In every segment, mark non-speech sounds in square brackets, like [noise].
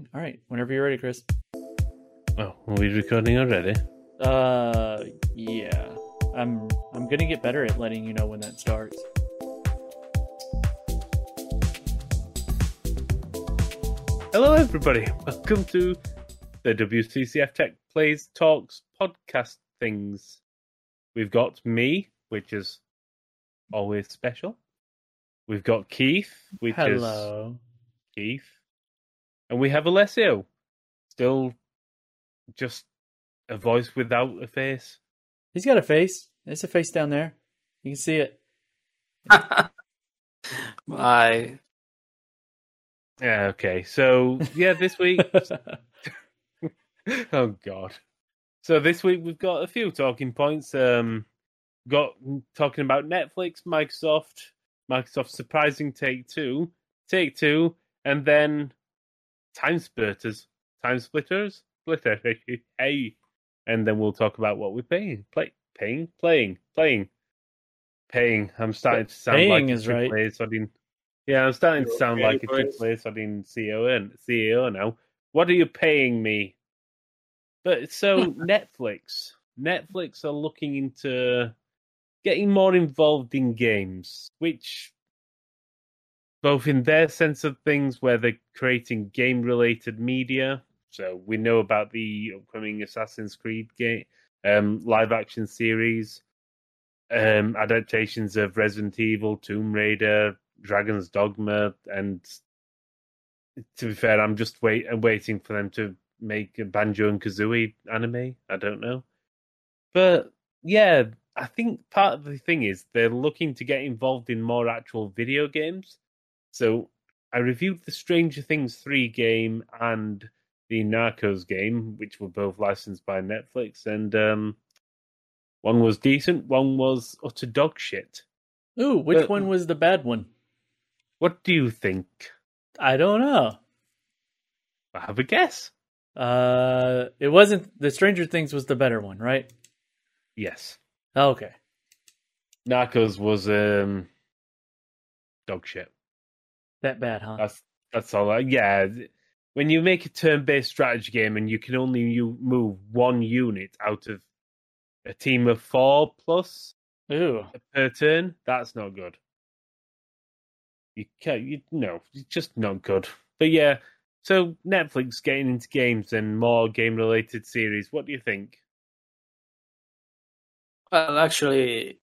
recording? All right, whenever you're ready, Chris. Oh, are we recording already? Uh, yeah. I'm I'm gonna get better at letting you know when that starts. Hello, everybody. Welcome to the WCCF Tech Plays Talks podcast things. We've got me, which is always special. We've got Keith, which is Hello. Keith. And we have Alessio, still just a voice without a face. He's got a face. There's a face down there. You can see it. [laughs] Bye. Yeah, okay. So, yeah, this week. [laughs] [laughs] oh, God. So, this week we've got a few talking points. Um, got talking about Netflix, Microsoft, Microsoft surprising Take Two, Take Two, and then Time Splitters, Time Splitters, Splitter, [laughs] hey, and then we'll talk about what we're paying, play, paying, playing, playing, paying. I'm starting to sound Paying like is a right. Play, so I didn't, yeah, I'm starting to You're sound paying like a for trick it. player, so I didn't CEO and CEO now. What are you paying me? But so [laughs] Netflix, Netflix are looking into getting more involved in games, which both in their sense of things where they're creating game related media. So we know about the upcoming Assassin's Creed game um, live action series, um, adaptations of Resident Evil, Tomb Raider, Dragon's Dogma, and to be fair, I'm just wait waiting for them to make a Banjo and Kazooie anime. I don't know, but yeah, I think part of the thing is they're looking to get involved in more actual video games. So I reviewed the Stranger Things 3 game and the Narcos game, which were both licensed by Netflix, and um, one was decent, one was utter dog shit. Ooh, which Uh, one was the bad one? What do you think? I don't know. I have a guess. Uh, it wasn't the Stranger Things was the better one, right? Yes. Oh, okay. Narcos was um, dog shit. That bad, huh? That's that's all. I, yeah, when you make a turn-based strategy game and you can only you move one unit out of a team of four plus Ooh. per turn, that's not good. You can't. You no, it's just not good. But yeah, so Netflix getting into games and more game-related series. What do you think? Well, actually,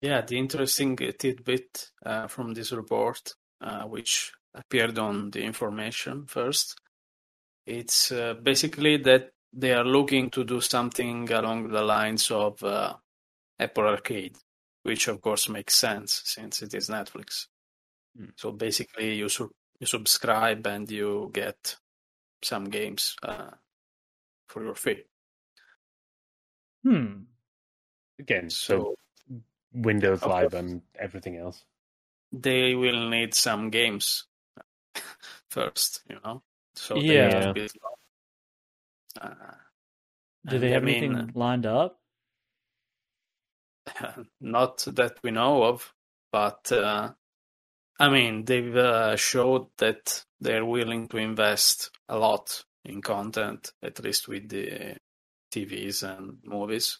yeah, the interesting tidbit uh, from this report, uh, which appeared on the information first, it's uh, basically that they are looking to do something along the lines of uh, Apple Arcade, which of course makes sense since it is Netflix. Hmm. So basically, you su- you subscribe and you get some games uh, for your fee. Hmm. Again, so, So Windows Live and everything else. They will need some games [laughs] first, you know. So they Yeah. have to build up. Uh, Do they I have mean, anything lined up? [laughs] not that we know of, but uh, I mean, they've uh, showed that they're willing to invest a lot in content, at least with the TVs and movies.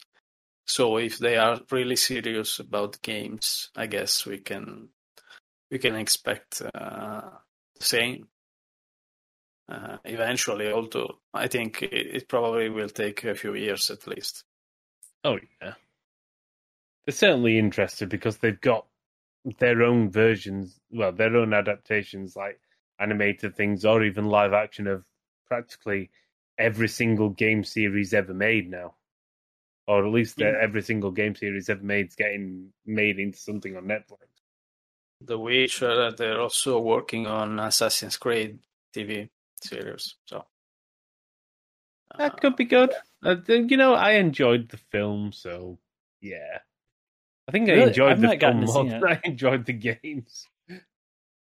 So if they are really serious about games, I guess we can we can expect uh, the same. Uh, eventually, although I think it, it probably will take a few years at least. Oh yeah, they're certainly interested because they've got their own versions, well, their own adaptations, like animated things or even live action of practically every single game series ever made now, or at least Yeah. every single game series ever made is getting made into something on Netflix. The Witcher, they're also working on Assassin's Creed TV series. So That uh, could be good. Uh, you know, I enjoyed the film, so yeah. I think I enjoyed I've the film more than I enjoyed the games.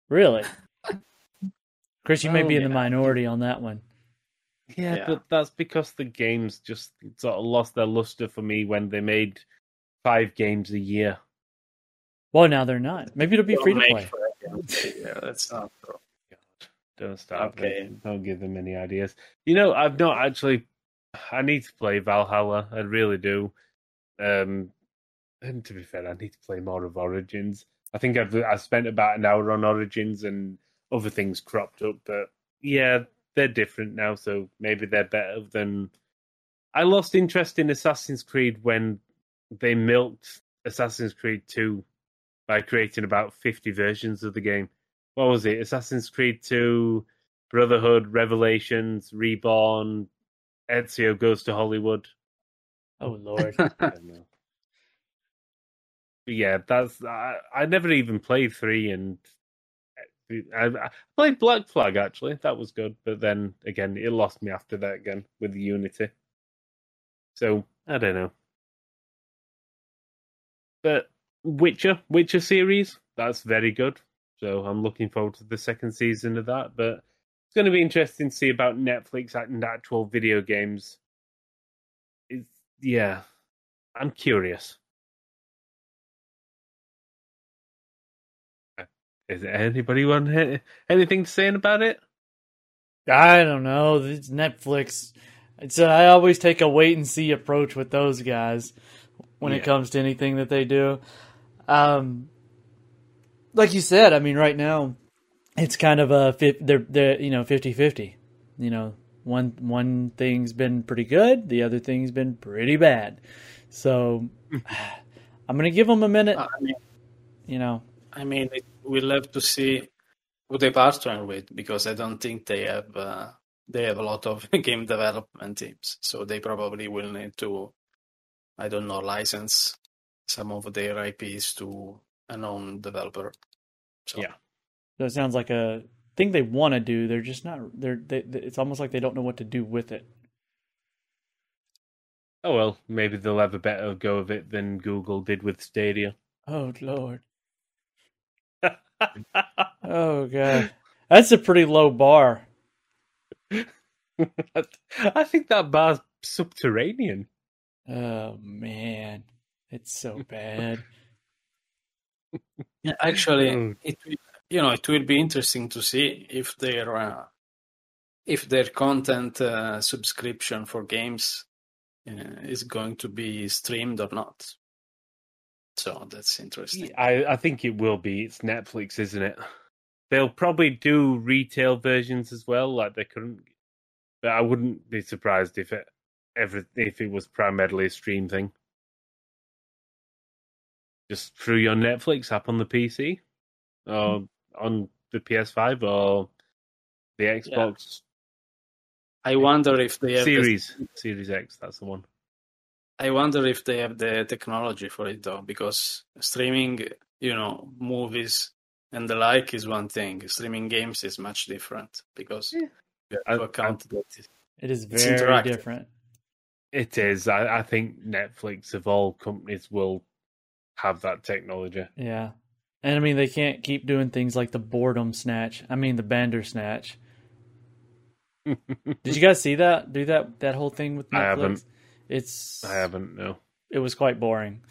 Really? [laughs] Chris, you may Oh, be in the minority on that one. Yeah, Yeah. but that's because the games just sort of lost their luster for me when they made five games a year. Well, now they're not. Maybe it'll be don't free to play. for [laughs] yeah, that's not true. Don't start. Okay. Them. Don't give them any ideas. You know, I've not actually. I need to play Valhalla. I really do. Um, and to be fair, I need to play more of Origins. I think I've I spent about an hour on Origins and other things cropped up, but yeah, they're different now, so maybe they're better than. I lost interest in Assassin's Creed when they milked Assassin's Creed 2 by creating about 50 versions of the game. What was it? Assassin's Creed 2, Brotherhood, Revelations, Reborn, Ezio Goes to Hollywood. Oh lord. [laughs] I don't know. But yeah, that's I, I never even played three, and uh, I, I played Black Flag actually. That was good, but then again, it lost me after that again with Unity. So I don't know. But Witcher, Witcher series, that's very good. So I'm looking forward to the second season of that. But it's going to be interesting to see about Netflix and actual video games. It's, yeah, I'm curious. Uh, is anybody want anything to say about it? I don't know. It's Netflix. It's uh, I always take a wait and see approach with those guys when it comes to anything that they do. Um, like you said, I mean, right now it's kind of a they're they're you know 50-50. You know, one one thing's been pretty good, the other thing's been pretty bad. So [sighs] I'm gonna give them a minute. I mean, You know, I mean, we'll have to see who they partner with because I don't think they have uh, they have a lot of [laughs] game development teams, so they probably will need to, I don't know, license some of their IPs to a known developer. So, Yeah. so it sounds like a thing they want to do. They're just not. They're. They, they- it's almost like they don't know what to do with it. Oh well, maybe they'll have a better go of it than Google did with Stadia. Oh lord. [laughs] Oh god. That's a pretty low bar. [laughs] I think that bar's subterranean. Oh man. It's so bad. Yeah, [laughs] actually, Mm. it will- you know it will be interesting to see if their uh, if their content uh, subscription for games uh, is going to be streamed or not. So that's interesting. I, I think it will be. It's Netflix, isn't it? They'll probably do retail versions as well, like they couldn't. But I wouldn't be surprised if it ever if it was primarily a stream thing. Just through your Netflix app on the PC, or mm-hmm. on the PS5, or the Xbox I wonder if they have the- Series Series X. That's the one. I wonder if they have the technology for it though, because streaming, you know, movies and the like is one thing. Streaming games is much different because Yeah. you have to I- account that It is very different. It is. I, I think Netflix of all companies will have that technology. Yeah. And I mean they can't keep doing things like the boredom snatch. I mean the Bandersnatch. [laughs] Did you guys see that? Do that that whole thing with Netflix? I haven't. It's I haven't. No. it was quite boring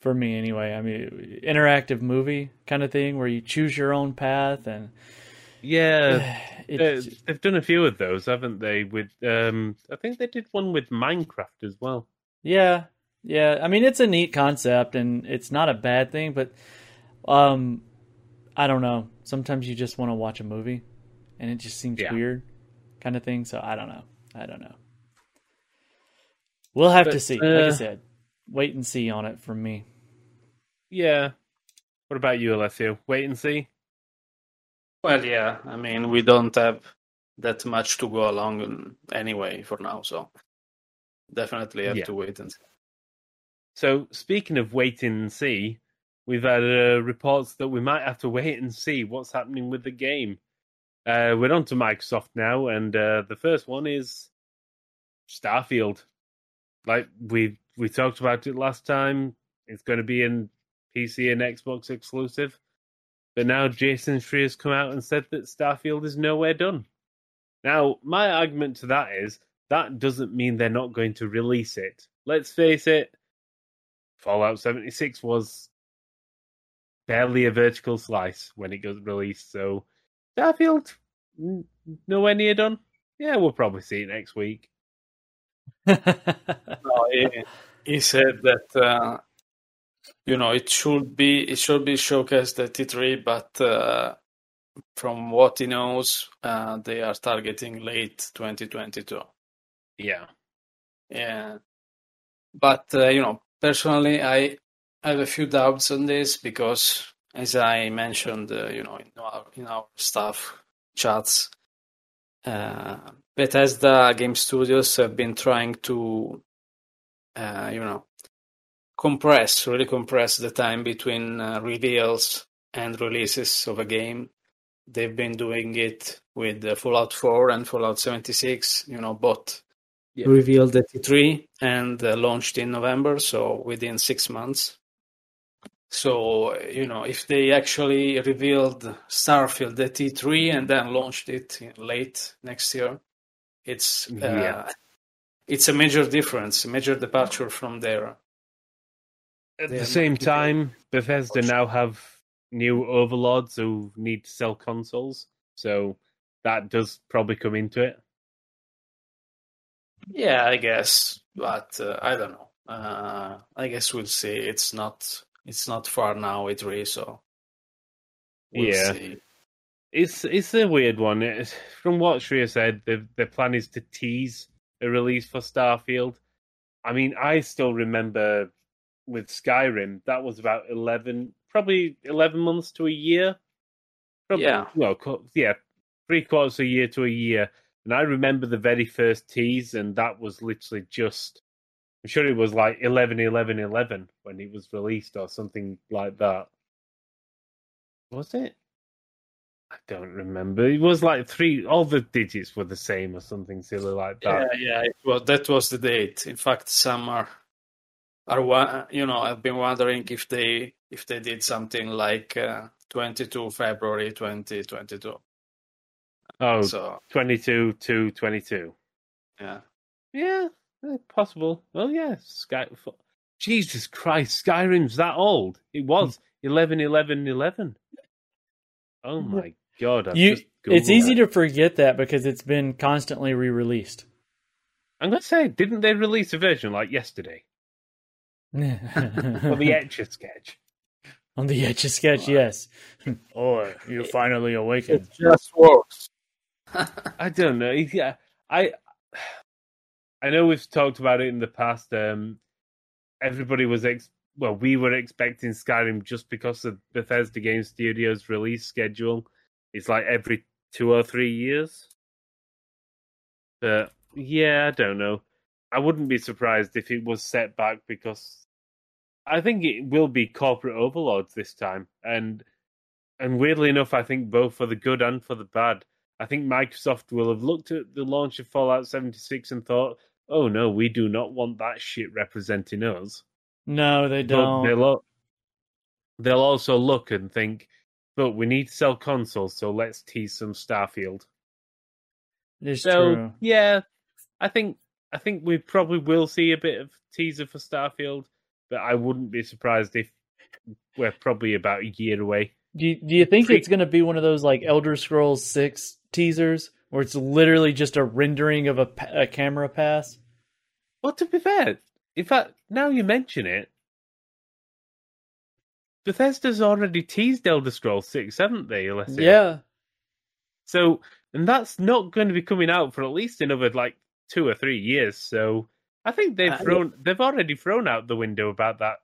for me anyway. I mean, interactive movie kind of thing where you choose your own path and Yeah, [sighs] it, they've done a few of those, haven't they? With um, I think they did one with Minecraft as well. yeah, yeah. I mean, it's a neat concept and it's not a bad thing, but um, I don't know. Sometimes you just want to watch a movie and it just seems Yeah. weird, kind of thing. So I don't know. I don't know. We'll have to But, see. Like I uh, said, wait and see on it from me. Yeah. What about you, Alessio? Wait and see. Well, yeah, I mean, we don't have that much to go along anyway for now, so definitely have Yeah. to wait and see. So, speaking of waiting and see, we've had uh, reports that we might have to wait and see what's happening with the game. Uh, we're on to Microsoft now, and uh, the first one is Starfield. Like we we talked about it last time, it's going to be in PC and Xbox exclusive. But now Jason Schreier has come out and said that Starfield is nowhere done. Now, my argument to that is that doesn't mean they're not going to release it. Let's face it, Fallout 76 was barely a vertical slice when it got released. So Starfield, nowhere near done. Yeah, we'll probably see it next week. [laughs] no, he, he said that uh, you know it should be it should be showcased at E3, but uh, from what he knows, uh, they are targeting late 2022. Yeah, yeah. But uh, you know, personally, I have a few doubts on this because, as I mentioned, uh, you know, in our in our staff chats, uh, Bethesda game studios have been trying to, uh, you know, compress, really compress the time between uh, reveals and releases of a game. They've been doing it with Fallout 4 and Fallout 76, you know, both yeah. revealed at E3 and uh, launched in November, so within six months. So, you know, if they actually revealed Starfield at E3 and then launched it late next year, it's uh, yeah. it's a major difference, a major departure from there. At the same time, Bethesda now have new overlords who need to sell consoles, so that does probably come into it. Yeah, I guess, but uh, I don't know. Uh, I guess we'll see. It's not it's not far now, E3, so we'll yeah. See. It's it's a weird one. It's, from what Schreier said, the the plan is to tease a release for Starfield. I mean, I still remember with Skyrim that was about eleven, probably eleven months to a year. Probably, yeah. Well, yeah, three quarters a year to a year. And I remember the very first tease, and that was literally just. I'm sure it was like 11, 11, 11 when it was released, or something like that. Was it? I don't remember. It was like three. All the digits were the same, or something silly like that. Yeah, yeah. Well, that was the date. In fact, some are are you know I've been wondering if they if they did something like uh, 22 February 2022. Oh, so 22 to 22. Yeah. Yeah, eh, possible. Well, yeah, Sky. Jesus Christ, Skyrim's that old. It was 11, 11, 11. Oh my God. I've you, it's easy to forget that because it's been constantly re released. I'm going to say, didn't they release a version like yesterday? [laughs] On the Etch a Sketch. On the Etch a Sketch, yes. or you finally awakened. It just works. I don't know. Yeah, I I know we've talked about it in the past. Um, everybody was ex- well, we were expecting Skyrim just because of Bethesda Game Studios' release schedule. It's like every two or three years. But yeah, I don't know. I wouldn't be surprised if it was set back because I think it will be corporate overlords this time, and and weirdly enough, I think both for the good and for the bad. I think Microsoft will have looked at the launch of Fallout 76 and thought, "Oh no, we do not want that shit representing us." No, they don't. But they'll, they'll also look and think, "But we need to sell consoles, so let's tease some Starfield." It's so, true. Yeah, I think I think we probably will see a bit of teaser for Starfield, but I wouldn't be surprised if we're probably about a year away. Do you, do you think Pre- it's going to be one of those like Elder Scrolls Six teasers where it's literally just a rendering of a, a camera pass? Well, to be fair, in fact, now you mention it, Bethesda's already teased Elder Scrolls Six, haven't they? Alessio? Yeah. So, and that's not going to be coming out for at least another like two or three years. So, I think they've uh, thrown, they've already thrown out the window about that.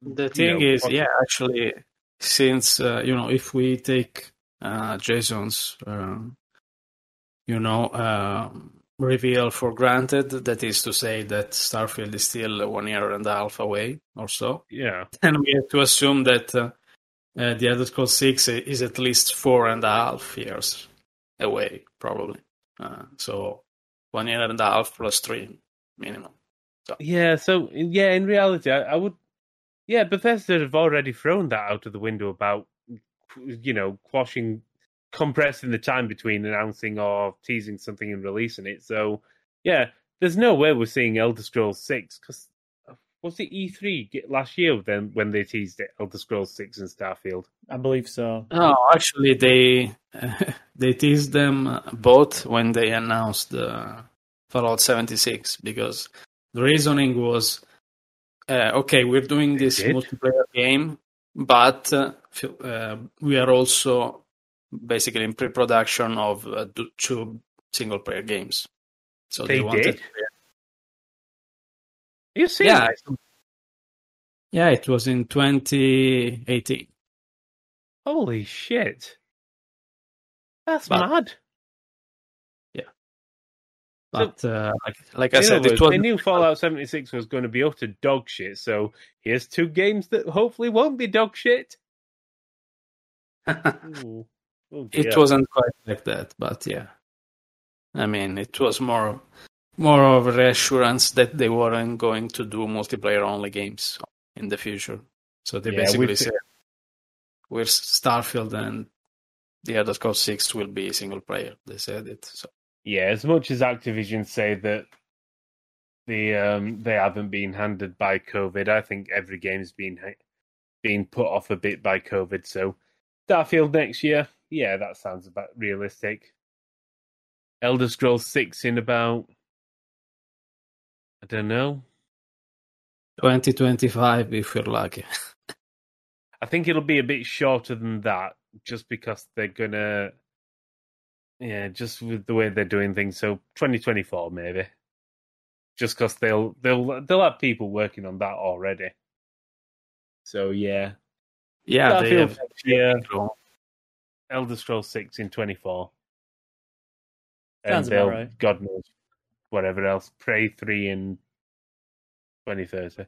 The thing know, is, yeah, actually, since uh, you know, if we take uh, Jason's, uh, you know, um, reveal for granted. That is to say that Starfield is still one year and a half away or so. Yeah. And we have to assume that uh, uh, the Elder Scrolls 6 is at least four and a half years away, probably. Uh, so one year and a half plus three minimum. So. Yeah, so yeah, in reality, I, I would. Yeah, Bethesda have already thrown that out of the window about, you know, quashing compressing the time between announcing or teasing something and releasing it. So, yeah, there's no way we're seeing Elder Scrolls 6 because Was it E3 ge- last year then when they teased it, Elder Scrolls Six and Starfield? I believe so. No, actually, they [laughs] they teased them both when they announced uh, Fallout 76 because the reasoning was, uh, okay, we're doing this multiplayer game, but uh, we are also basically in pre-production of uh, two single-player games. So They they, wanted. did? You see? Yeah, it- yeah, it was in 2018. Holy shit! That's But- mad. Yeah. But uh, like, like I said, it words, was they knew Fallout 76 was going to be utter dog shit, so here's two games that hopefully won't be dog shit. Ooh. Oh, It wasn't quite like that, but yeah. I mean, it was more more of a reassurance that they weren't going to do multiplayer only games in the future. So they Yeah, basically said, "We're Starfield and the Elder Scrolls Six will be single player." They said it. So Yeah, as much as Activision say that the um, they haven't been handed by COVID, I think every game's been ha- been put off a bit by COVID. So Starfield next year, yeah, that sounds about realistic. Elder Scrolls Six in about I don't know. 2025, if you're lucky. [laughs] I think it'll be a bit shorter than that, just because they're gonna, yeah, just with the way they're doing things. So 2024 maybe, just because they'll they'll they'll have people working on that already. So yeah, yeah, Starfield have. next year, Elder Scrolls Six in 24, and about right. God knows whatever else. Prey three in 2030.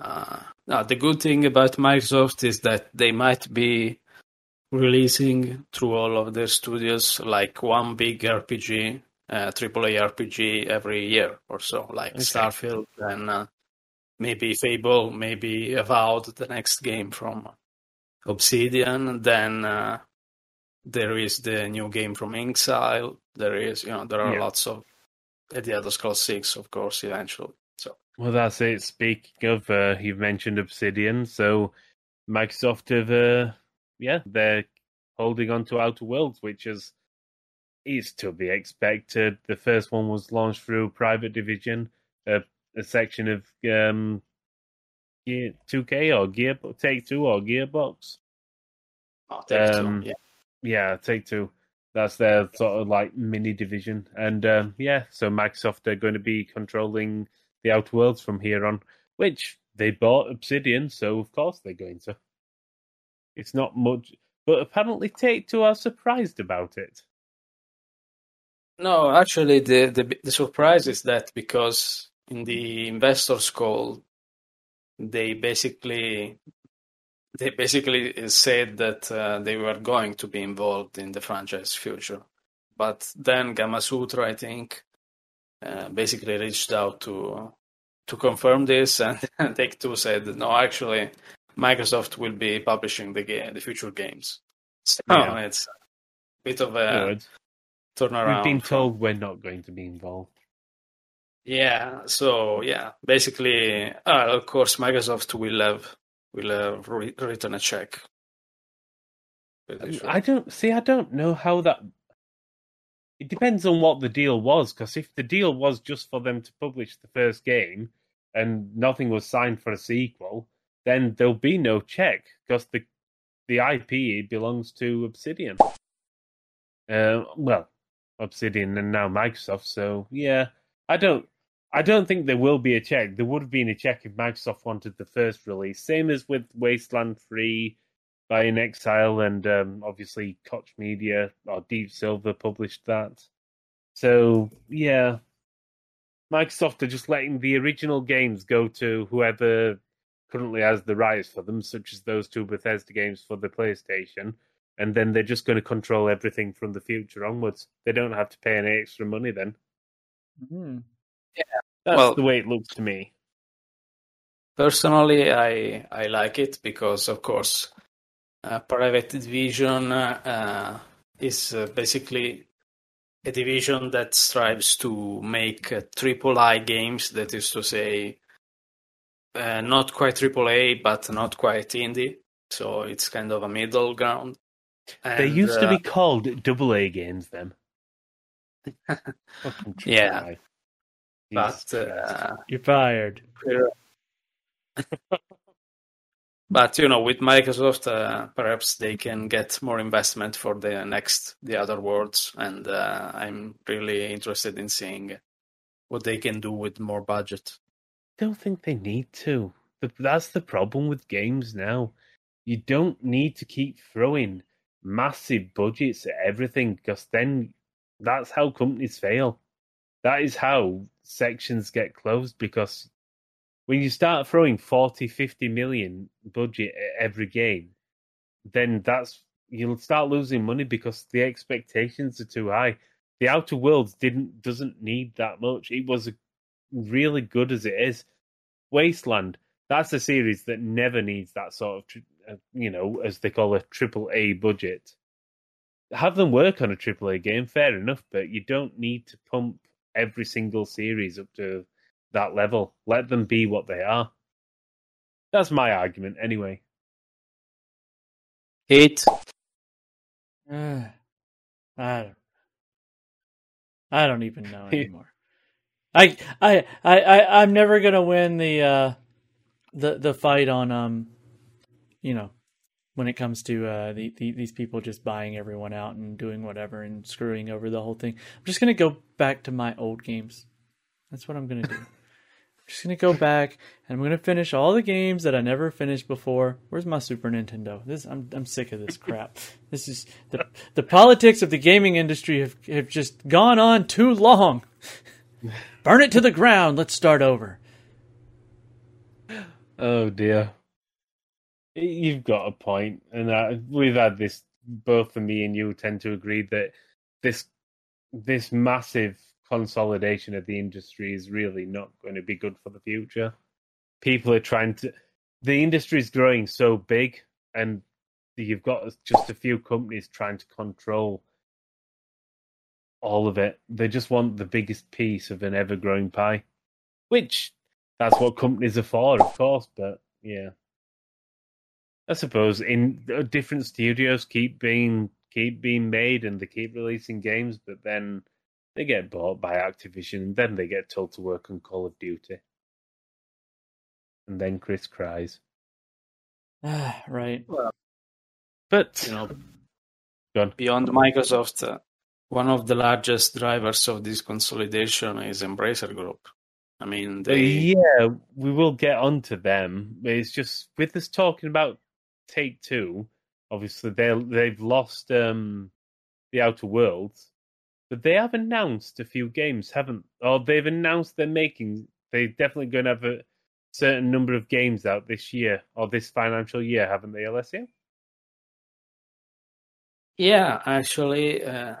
Uh, no, the good thing about Microsoft is that they might be releasing through all of their studios like one big RPG, uh, AAA RPG every year or so, like Okay. Starfield and uh, maybe Fable, maybe Avowed, the next game from Obsidian. Then uh, there is the new game from Inxile. There is, you know, there are Yeah. lots of The Elder Scrolls 6, of course, eventually. So. Well, that's it. Speaking of, uh, you've mentioned Obsidian, so Microsoft have, uh, yeah, they're holding on to Outer Worlds, which is is to be expected. The first one was launched through Private Division, a, a section of um, Gear 2K or Gear Take Two or Gearbox. Oh, take two, Um, yeah. Yeah, Take Two. That's their sort of like mini division, and um, yeah, so Microsoft are going to be controlling the Outer Worlds from here on, which they bought Obsidian, so of course they're going to. It's not much, but apparently Take Two are surprised about it. No, actually, the, the the surprise is that because in the investors call, they basically they basically said that uh, they were going to be involved in the franchise future, but then Gamasutra, I think, uh, basically reached out to to confirm this, [laughs] and Take Two said, no, actually, Microsoft will be publishing the game, the future games. So Yeah. it's a bit of a words, turnaround. We've been told we're not going to be involved. Yeah, so yeah, basically, uh, of course, Microsoft will have will have re- written a check. Sure. I don't see. I don't know how that. It depends on what the deal was, because if the deal was just for them to publish the first game and nothing was signed for a sequel, then there'll be no check because the the IP belongs to Obsidian. Uh, well, Obsidian and now Microsoft. So yeah, I don't. I don't think there will be a check. There would have been a check if Microsoft wanted the first release, same as with Wasteland Three by inXile, and um, obviously Koch Media or Deep Silver published that. So yeah, Microsoft are just letting the original games go to whoever currently has the rights for them, such as those two Bethesda games for the PlayStation, and then they're just going to control everything from the future onwards. They don't have to pay any extra money then. Hmm. That's Well- the way it looks to me. Personally, I I like it because, of course, uh, Private Division uh, is uh, basically a division that strives to make uh, triple I games. That is to say, uh, not quite triple A, but not quite indie. So it's kind of a middle ground. they And, used to uh, be called double A games then. Fucking [laughs] Yeah. But uh, You're fired. [laughs] but you know, with Microsoft, uh, perhaps they can get more investment for the next the Outer Worlds, and uh, I'm really interested in seeing what they can do with more budget. don't think they need to. But that's the problem with games now. You don't need to keep throwing massive budgets at everything because then that's how companies fail. That is how sections get closed because when you start throwing 40, 50 million budget at every game, then that's you'll start losing money because the expectations are too high. The Outer Worlds didn't doesn't need that much. It was really good as it is. Wasteland, that's a series that never needs that sort of, uh, you know, as they call a triple A budget. Have them work on a triple A game, fair enough, but you don't need to pump every single series up to that level. Let them be what they are. That's my argument, anyway. Hate. Uh, [sighs] I don't. I don't even know [laughs] anymore. I I I I I'm never gonna win the uh the the fight on um you know when it comes to uh the, the these people just buying everyone out and doing whatever and screwing over the whole thing. I'm just gonna go back to my old games. That's what I'm gonna do. [laughs] I'm just gonna go back and I'm gonna finish all the games that I never finished before. Where's my Super Nintendo? This I'm I'm sick of this [laughs] crap. This is the the politics of the gaming industry have have just gone on too long. [laughs] Burn it to the ground. Let's start over. Oh dear. You've got a point, and uh, we've had this. Both of me and you tend to agree that this this massive consolidation of the industry is really not going to be good for the future. People are trying to. The industry is growing so big, and you've got just a few companies trying to control all of it. They just want the biggest piece of an ever growing pie, which that's what companies are for, of course. But yeah, I suppose in uh, different studios keep being keep being made and they keep releasing games, but then they get bought by Activision, and then they get told to work on Call of Duty, and then Chris cries. Ah, [sighs] right. But You know, Go beyond Microsoft, uh, one of the largest drivers of this consolidation is Embracer Group. I mean, they yeah, we will get onto them. It's just with us talking about Take Two. Obviously, they they've lost um, the Outer Worlds, but they have announced a few games, haven't? Or they've announced they're making. They're definitely going to have a certain number of games out this year or this financial year, haven't they, Alessio? Yeah, actually, uh,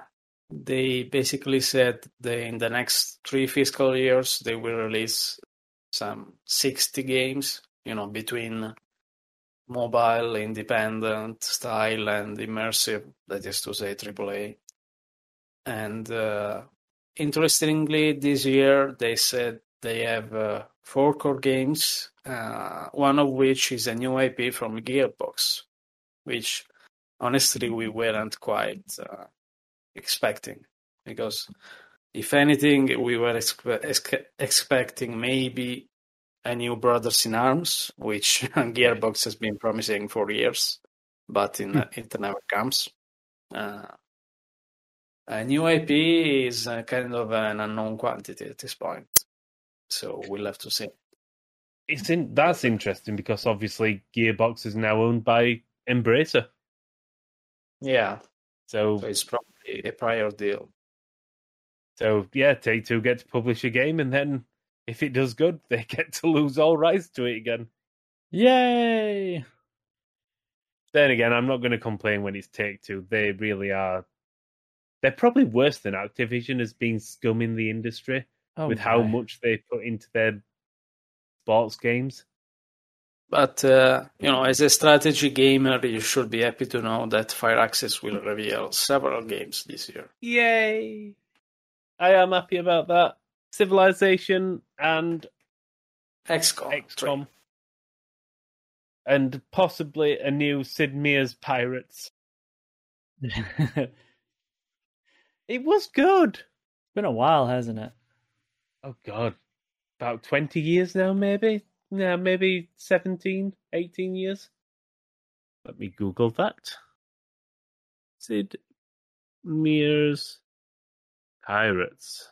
they basically said they in the next three fiscal years they will release some 60 games, you know, between mobile, independent style, and immersive, that is to say, AAA. And uh, interestingly, this year they said they have uh, four core games, uh, one of which is a new IP from Gearbox, which honestly we weren't quite uh, expecting because if anything we were expe- expe- expecting maybe a new brothers in arms which [laughs] gearbox has been promising for years but in, it never comes. Uh, a new ip is uh, kind of an unknown quantity at this point so we'll have to see. It's in, that's interesting because obviously Gearbox is now owned by Embracer, yeah. So so it's probably a prior deal. So yeah, Take Two get to publish a game, and then if it does good, they [laughs] get to lose all rights to it again. Yay! Then again, I'm not going to complain when it's Take Two. They really are. They're probably worse than Activision as being scum in the industry Oh, with how much they put into their sports games. But uh, you know, as a strategy gamer, you should be happy to know that Firaxis will reveal several games this year. Yay! I am happy about that. Civilization and XCOM. XCOM. And possibly a new Sid Meier's Pirates. [laughs] It was good. It's been a while, hasn't it? Oh, God. About 20 years now, maybe? Yeah, maybe 17, 18 years. Let me Google that. Sid Meier's Pirates.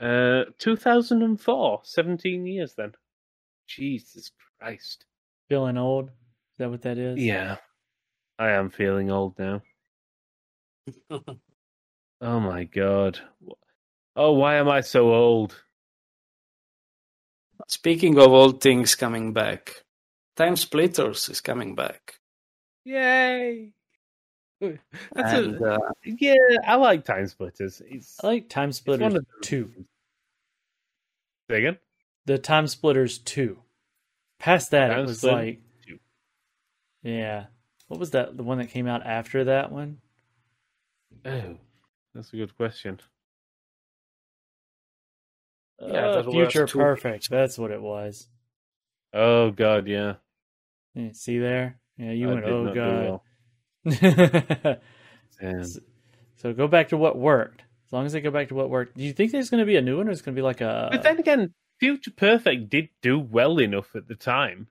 Uh, 2004, 17 years then. Jesus Christ. Feeling old? Is that what that is? Yeah, I am feeling old now. [laughs] Oh my god. Oh, why am I so old? Speaking of old things coming back, Time Splitters is coming back. Yay! [laughs] That's And a, uh, yeah, I like Time Splitters. It's, I like Time Splitters one of 2. Say again? The Time Splitters 2. Past that, Time it was like. 2. Yeah. What was that? The one that came out after that one? Oh, that's a good question. Yeah, Uh, Future two- Perfect. That's what it was. Oh god, yeah. Yeah, see there? Yeah, you I went, oh, God. [laughs] well. So go back to what worked. As long as they go back to what worked. Do you think there's going to be a new one or it's going to be like a. But then again, Future Perfect did do well enough at the time.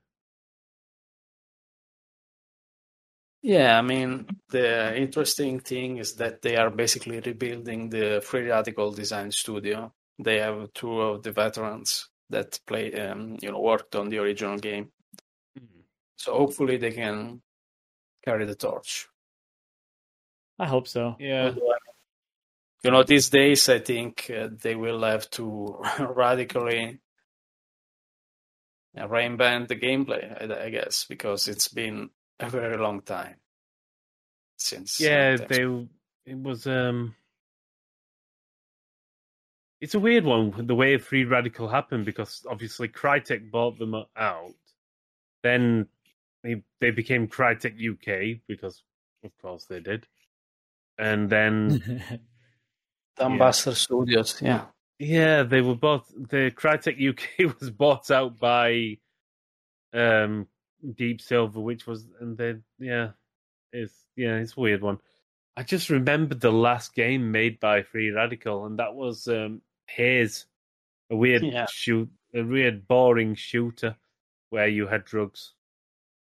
yeah, I mean, the interesting thing is that they are basically rebuilding the Free Radical Design Studio. They have two of the veterans that play, um, you know, worked on the original game. So hopefully they can carry the torch. I hope so. Yeah. You know, these days I think uh, they will have to [laughs] radically uh, reinvent the gameplay, I, I guess, because it's been a very long time since. uh, Yeah, Thanks- they it was um it's a weird one the way Free Radical happened because obviously Crytek bought them out. Then they they became Crytek UK because of course they did. And then [laughs] Dambuster Studios, yeah. yeah, they were both. the Crytek UK [laughs] was bought out by um Deep Silver, which was and then yeah, it's yeah, it's a weird one. I just remembered the last game made by Free Radical, and that was um Haze, a weird Yeah. shoot, a weird boring shooter where you had drugs.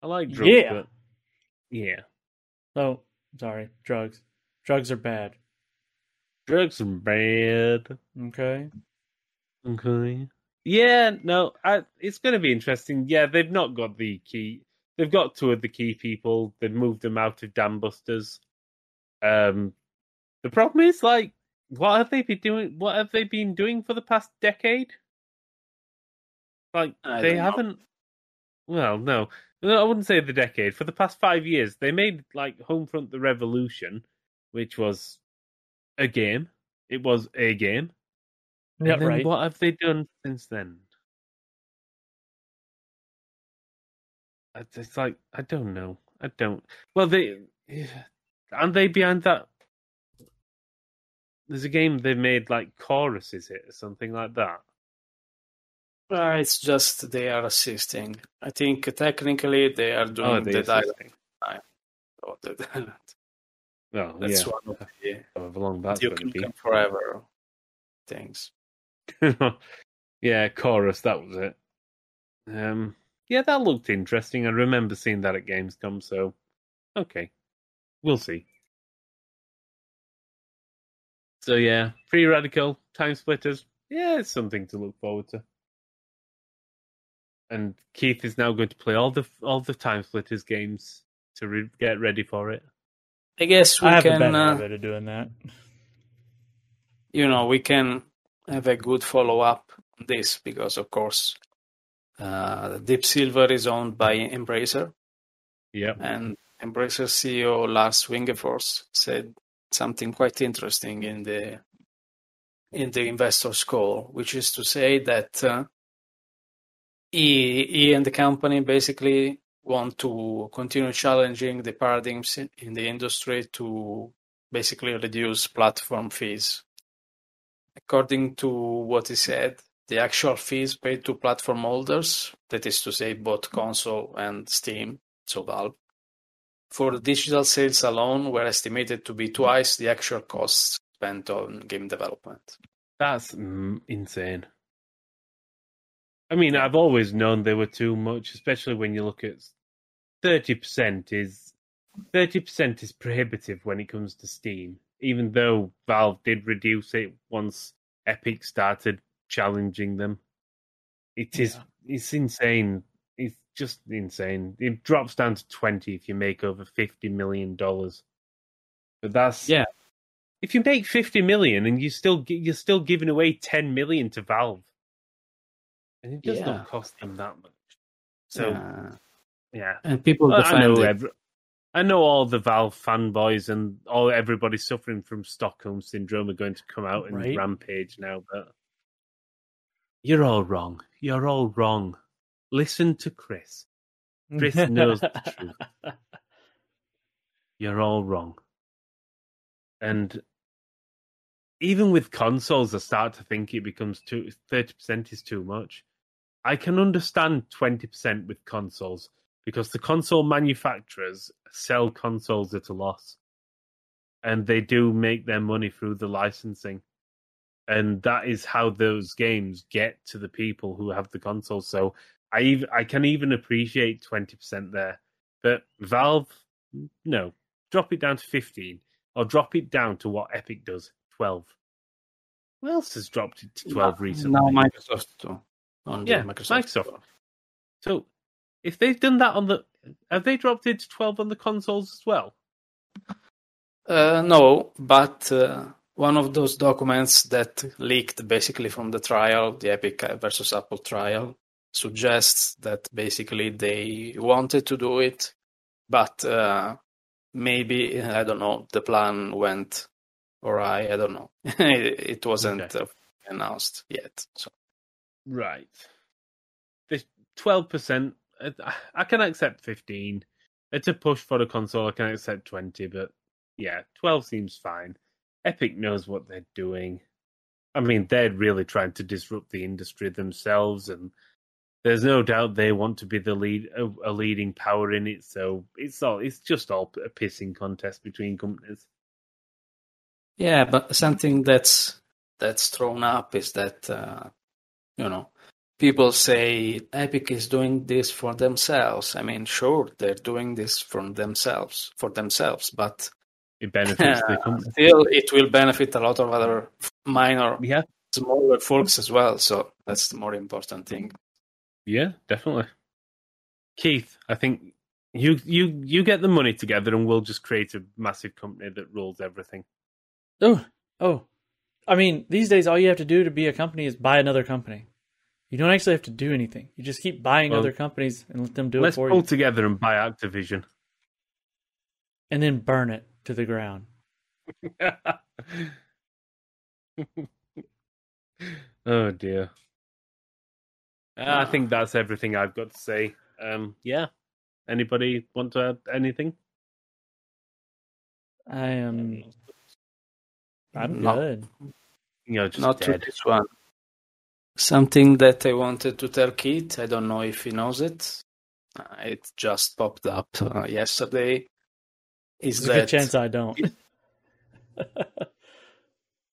I like drugs, Yeah. but yeah, oh, sorry. Drugs. Drugs are bad. drugs are bad. Okay. Okay. Yeah, no, I, it's going to be interesting. Yeah, they've not got the key. They've got two of the key people. They've moved them out of Dam Busters. Um, the problem is, like, what have they been doing? What have they been doing for the past decade? Like, I they don't know. haven't. Well, no, no, I wouldn't say the decade. For the past five years, they made like Homefront: The Revolution, which was a game. It was a game. Yeah, And right. What have they done since then? It's it's like I don't know. I don't. Well, they [sighs] aren't they behind that. There's a game they made like Chorus, is it or something like that? Uh, it's just they are assisting. I think technically they are doing Oh, they the dialogue. assisting. of the- Oh, That's yeah. one of the long Duke going to Nukem Forever things. [laughs] yeah, Chorus. That was it. Um, yeah, that looked interesting. I remember seeing that at Gamescom. So, okay, we'll see. So yeah, Free Radical, Time Splitters. Yeah, it's something to look forward to. And Keith is now going to play all the all the Time Splitters games to re- get ready for it. I guess we I have a can, bad uh, of doing that. you know, we can have a good follow up on this because, of course, uh, Deep Silver is owned by Embracer, Yep. and Embracer CEO Lars Wingefors said something quite interesting in the in the investors call, which is to say that uh, he, he and the company basically want to continue challenging the paradigms in- the industry to basically reduce platform fees according to what he said, the actual fees paid to platform holders, that is to say, both console and Steam, so Valve, for digital sales alone were estimated to be twice the actual costs spent on game development. That's mm, insane. I mean, I've always known they were too much, especially when you look at thirty percent is thirty percent is prohibitive when it comes to Steam. Even though Valve did reduce it once Epic started challenging them, it is Yeah. it's insane. It's just insane. It drops down to twenty if you make over fifty million dollars. But that's Yeah. If you make fifty million and you still you're still giving away ten million to Valve, and it does Yeah. not cost them that much. So Uh, yeah, and people Well, I know every, I know all the Valve fanboys and all everybody suffering from Stockholm syndrome are going to come out and Right. rampage now, but you're all wrong. You're all wrong. Listen to Chris. Chris knows the [laughs] truth. You're all wrong. And even with consoles, I start to think it becomes too thirty percent is too much. I can understand twenty percent with consoles because the console manufacturers sell consoles at a loss, and they do make their money through the licensing, and that is how those games get to the people who have the consoles. So I I can even appreciate twenty percent there, but Valve, no, drop it down to fifteen or drop it down to what Epic does, twelve. Who else has dropped it to twelve recently? Now Microsoft. On Yeah, Microsoft. Microsoft. So if they've done that on the, have they dropped it to twelve on the consoles as well? Uh, no, but uh, one of those documents that leaked basically from the trial, the Epic versus Apple trial, suggests that basically they wanted to do it, but uh, maybe I don't know. The plan went awry. I don't know. [laughs] it, it wasn't Okay. uh, announced yet. So Right. This twelve percent. I can accept fifteen. It's a push for the console. I can accept twenty, but yeah, twelve seems fine. Epic knows what they're doing. I mean, they're really trying to disrupt the industry themselves, and there's no doubt they want to be the lead, a, a leading power in it. So it's all, it's just all a pissing contest between companies. yeah, but something that's that's thrown up is that uh, you know people say Epic is doing this for themselves. I mean, sure, they're doing this for themselves, for themselves, but It benefits the company. [laughs] still, it will benefit a lot of other minor, Yeah, smaller folks as well. So that's the more important thing. Yeah, definitely. Keith, I think you you you get the money together and we'll just create a massive company that rules everything. Oh, oh. I mean, these days, all you have to do to be a company is buy another company. You don't actually have to do anything. You just keep buying Well, other companies and let them do it for you. Let's pull together and buy Activision. and then burn it to the ground. [laughs] oh dear. Uh, I think that's everything I've got to say. Um, yeah. Anybody want to add anything? I am. I'm No. good. You're just Not to this one. Something that I wanted to tell Keith. I don't know if he knows it. Uh, it just popped up uh, yesterday. Is There's a good chance I don't. [laughs]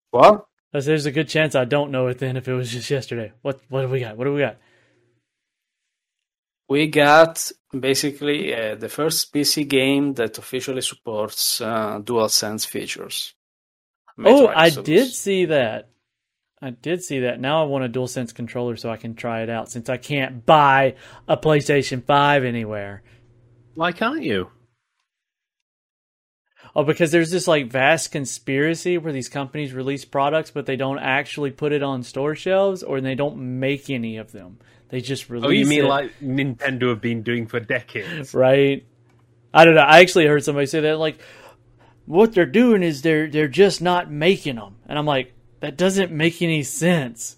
what? There's a good chance I don't know it then if it was just yesterday. What What do we got? What do we got? We got basically uh, the first PC game that officially supports uh, DualSense features. Oh, I did see that. I did see that. Now I want a DualSense controller so I can try it out since I can't buy a PlayStation 5 anywhere. Why can't you? Oh, because there's this like vast conspiracy where these companies release products but they don't actually put it on store shelves or they don't make any of them. They just release Oh, you mean it, like Nintendo have been doing for decades? right? I don't know. I actually heard somebody say that like what they're doing is they're they're just not making them. And I'm like that doesn't make any sense.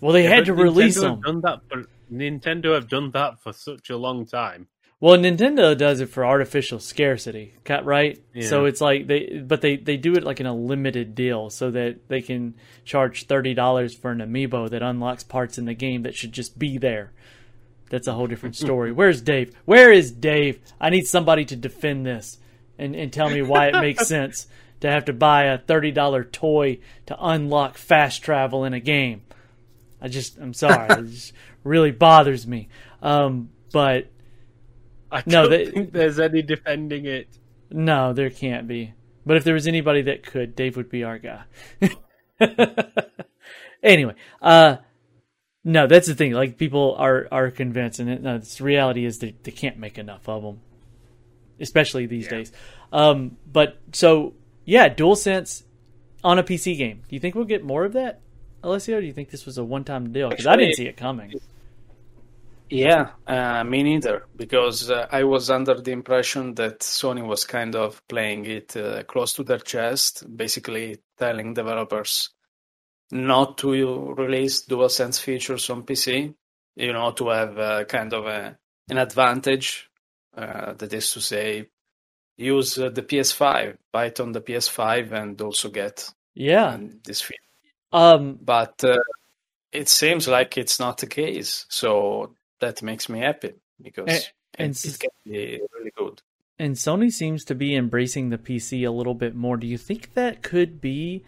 Well, they Yeah, had to release Nintendo them. Have done that for, Nintendo have done that for such a long time. Well, Nintendo does it for artificial scarcity, ca- right? Yeah. So it's like they, but they they do it like in a limited deal, so that they can charge thirty dollars for an amiibo that unlocks parts in the game that should just be there. That's a whole different [laughs] story. Where's Dave? Where is Dave? I need somebody to defend this and and tell me why it makes [laughs] sense to have to buy a thirty dollar toy to unlock fast travel in a game. I just, I'm sorry, [laughs] it just really bothers me. Um, but I No, they- think there's any defending it. No, there can't be. But if there was anybody that could, Dave would be our guy. [laughs] anyway, uh, no, that's the thing. Like people are are convinced, and it, no, the reality is they they can't make enough of them, especially these Yeah. days. Um, but so yeah, DualSense on a PC game. Do you think we'll get more of that, Alessio? Or do you think this was a one time deal? Because I didn't see it coming. Yeah, uh, me neither, because uh, I was under the impression that Sony was kind of playing it uh, close to their chest, basically telling developers not to release DualSense features on PC, you know, to have uh, kind of a, an advantage. Uh, that is to say, use uh, the PS5, buy it on the PS5, and also get Yeah. this feature. Um. But uh, it seems like it's not the case, so that makes me happy because And- and it, s- it can be really good. and Sony seems to be embracing the PC a little bit more. Do you think that could be?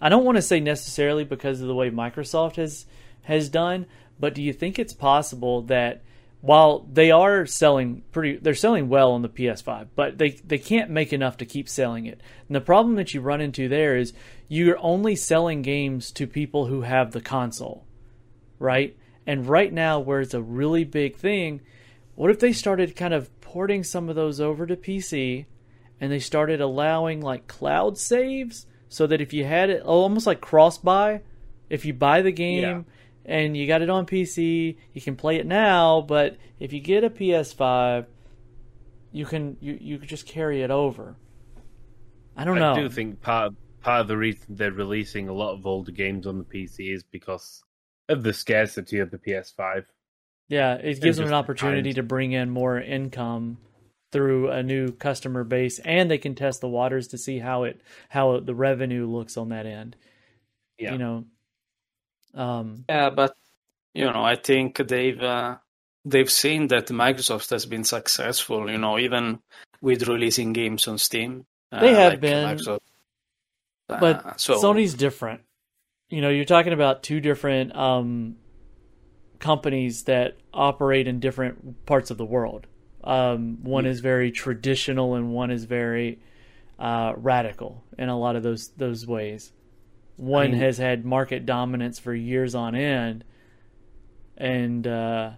I don't want to say necessarily because of the way Microsoft has has done, but do you think it's possible that while they are selling pretty, they're selling well on the PS5, but they they can't make enough to keep selling it. And the problem that you run into there is you're only selling games to people who have the console, right? And right now, where it's a really big thing, what if they started kind of porting some of those over to PC and they started allowing like cloud saves so that if you had it oh, almost like cross buy, if you buy the game and you got it on PC, you can play it now, but if you get a PS5, you can you, you could just carry it over. I don't know. I do think part part of the reason they're releasing a lot of older games on the PC is because of the scarcity of the PS5. Yeah, it gives them an opportunity times. to bring in more income through a new customer base, and they can test the waters to see how it how the revenue looks on that end. Yeah. You know, um, Yeah, but you know, I think they've uh, they've seen that Microsoft has been successful. You know, even with releasing games on Steam, uh, They have like been, Microsoft. Uh, but so Sony's different. You know, you're talking about two different um, companies that operate in different parts of the world. Um, one is very traditional, and one is very uh, radical in a lot of those those ways. One mean- has had market dominance for years on end, and uh,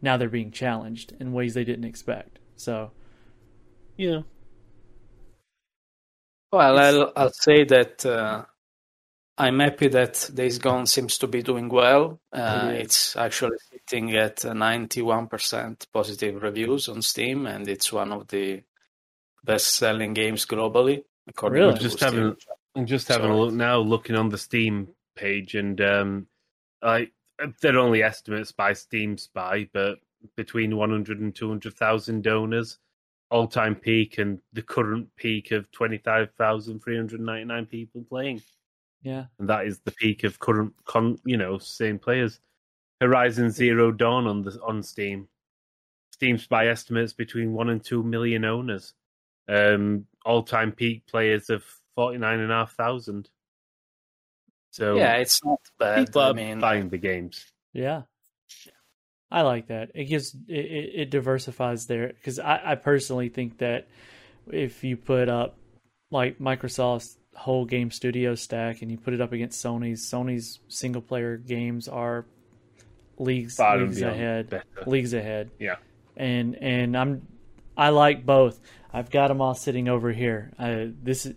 now they're being challenged in ways they didn't expect. So, Yeah. Well, I'll, I'll say that uh, I'm happy that Days Gone seems to be doing well. Uh, It is. it's actually sitting at uh, 91% positive reviews on Steam, and it's one of the best-selling games globally. According Really? to Just Steam. having I'm just having a look now, looking on the Steam page, and um, I they're only estimates by Steam Spy, but between 100 and 200,000 donors, all time peak, and the current peak of 25,399 people playing. yeah, and that is the peak of current con you know same players. Horizon zero dawn on the on steam. Steam spy estimates between 1 and 2 million owners. Um all-time peak players of 49,500 so Yeah, it's not bad. people I mean, buying the games Yeah, I like that. It gives it, it, it diversifies there because I, I personally think that if you put up like Microsoft's whole game studio stack and you put it up against Sony's, Sony's single player games are leagues Far leagues ahead, better. leagues ahead. Yeah. and and I'm I like both. I've got them all sitting over here. Uh, this is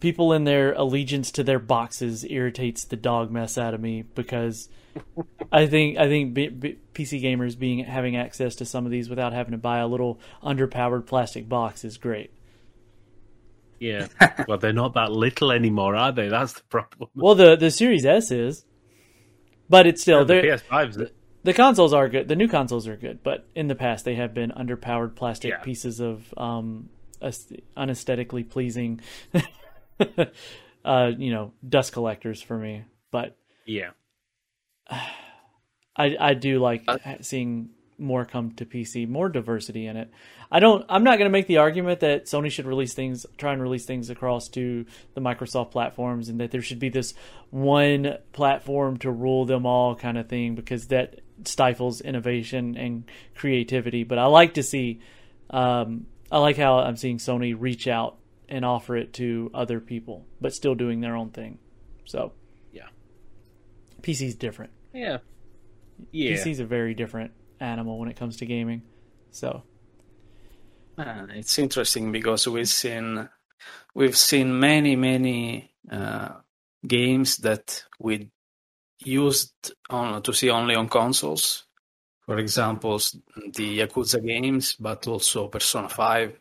people in their allegiance to their boxes irritates the dog mess out of me because [laughs] I think I think B- B- PC gamers being having access to some of these without having to buy a little underpowered plastic box is great. yeah [laughs] well they're not that little anymore are they that's the problem Well, the the Series S is, but it's still the ps5's The consoles are good. The new consoles are good, but in the past they have been underpowered plastic Yeah. pieces of um, aes- unesthetically pleasing, [laughs] [laughs] uh, you know, dust collectors for me. But Yeah. I I do like Uh, seeing more come to PC, more diversity in it. I don't. I'm not going to make the argument that Sony should release things, try and release things across to the Microsoft platforms, and that there should be this one platform to rule them all kind of thing, because that stifles innovation and creativity. But I like to see. Um, I like how I'm seeing Sony reach out and offer it to other people, but still doing their own thing. So, Yeah. PC's different. Yeah. Yeah. PC's a very different animal when it comes to gaming. So Uh, it's interesting because we've seen we've seen many many uh, games that we used on to see only on consoles. For example, s- the Yakuza games, but also Persona Five,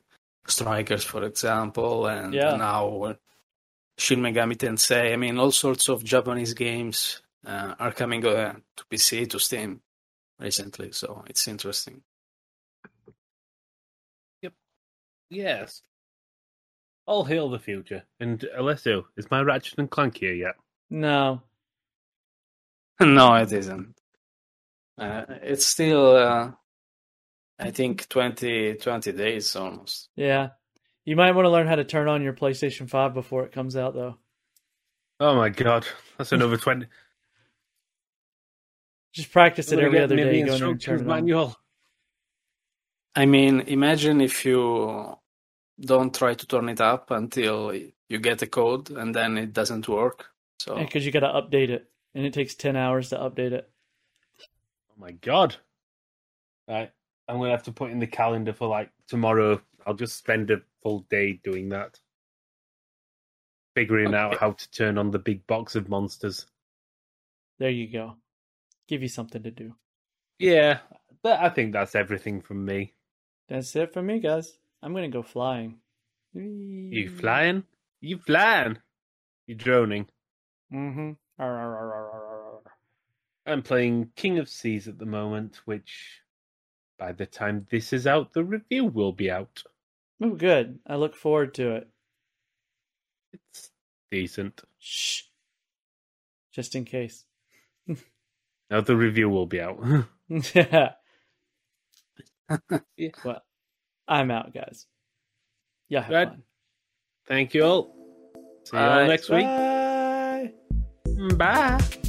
Strikers, for example, and Yeah. now Shin Megami Tensei. I mean, all sorts of Japanese games uh, are coming uh, to PC to Steam recently, so it's interesting. Yep. Yes. All hail the future. And Alessio, is my Ratchet and Clank here yet? no, [laughs] No, it isn't. Uh, it's still, uh, I think, 20, 20 days almost. yeah, you might want to learn how to turn on your PlayStation Five before it comes out, though. Oh my god. That's another 20. Just practice it every other day. Go and turn instructions it on. manual. I mean, imagine if you don't try to turn it up until you get a code and then it doesn't work. So, because you got to update it, and it takes ten hours to update it. Oh my god. Right. I'm going to have to put in the calendar for like tomorrow. I'll just spend a full day doing that. Figuring out how to turn on the big box of monsters. There you go. Give you something to do. Yeah. But I think that's everything from me. That's it for me, guys. I'm gonna go flying. You flying? You flying? You droning? Mm-hmm. I'm playing King of Seas at the moment, which by the time this is out, the review will be out. Oh, good. I look forward to it. It's decent. Shh. Just in case. [laughs] Now the review will be out. yeah. [laughs] [laughs] Yeah. Well, I'm out, guys. Yeah, have Right. fun. Thank you all. See you all Bye. next week. Bye. Bye.